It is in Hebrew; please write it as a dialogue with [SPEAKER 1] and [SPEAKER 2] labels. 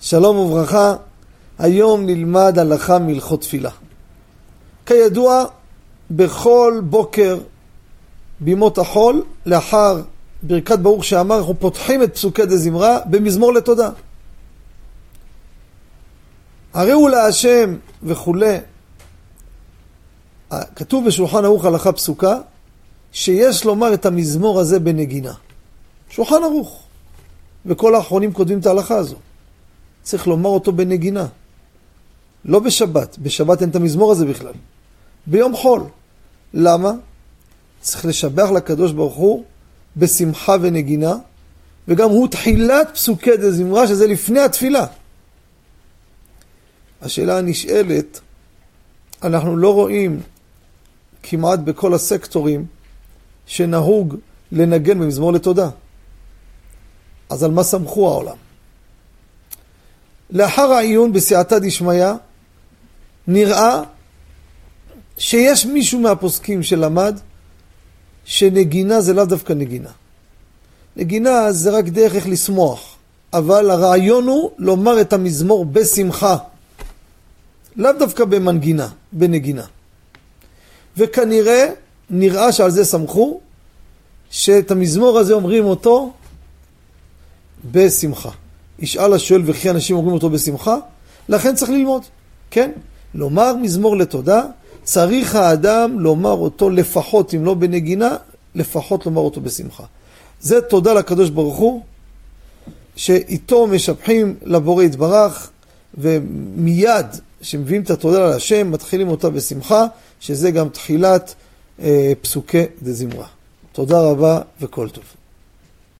[SPEAKER 1] שלום וברכה, היום נלמד הלכה מהלכות תפילה. כידוע, בכל בוקר בימות החול, לאחר ברכת ברוך שאמר, אנחנו פותחים את פסוקי דה זמרה במזמור לתודה. הראו להשם וכולי. כתוב בשולחן ערוך הלכה פסוקה, שיש לומר את המזמור הזה בנגינה. שולחן ערוך. וכל האחרונים כותבים את ההלכה הזו. צריך לומר אותו בנגינה. לא בשבת, בשבת אין את המזמור הזה בכלל. ביום חול. למה? צריך לשבח לקדוש ברוך הוא בשמחה ונגינה, וגם הוא תחילת פסוקי דה זמרה, שזה לפני התפילה. השאלה הנשאלת, אנחנו לא רואים כמעט בכל הסקטורים שנהוג לנגן במזמור לתודה. אז על מה סמכו העולם? לאחר העיון בסייעתא דשמיא, נראה שיש מישהו מהפוסקים שלמד שנגינה זה לאו דווקא נגינה. נגינה זה רק דרך איך לשמוח, אבל הרעיון הוא לומר את המזמור בשמחה. לאו דווקא במנגינה, בנגינה. וכנראה, נראה שעל זה סמכו, שאת המזמור הזה אומרים אותו בשמחה. ישאל השואל וכי אנשים אומרים אותו בשמחה? לכן צריך ללמוד, כן? לומר מזמור לתודה, צריך האדם לומר אותו לפחות, אם לא בנגינה, לפחות לומר אותו בשמחה. זה תודה לקדוש ברוך הוא, שאיתו משבחים לבורא יתברך, ומיד שמביאים את התודה להשם, מתחילים אותה בשמחה, שזה גם תחילת אה, פסוקי דזמרה. תודה רבה וכל טוב.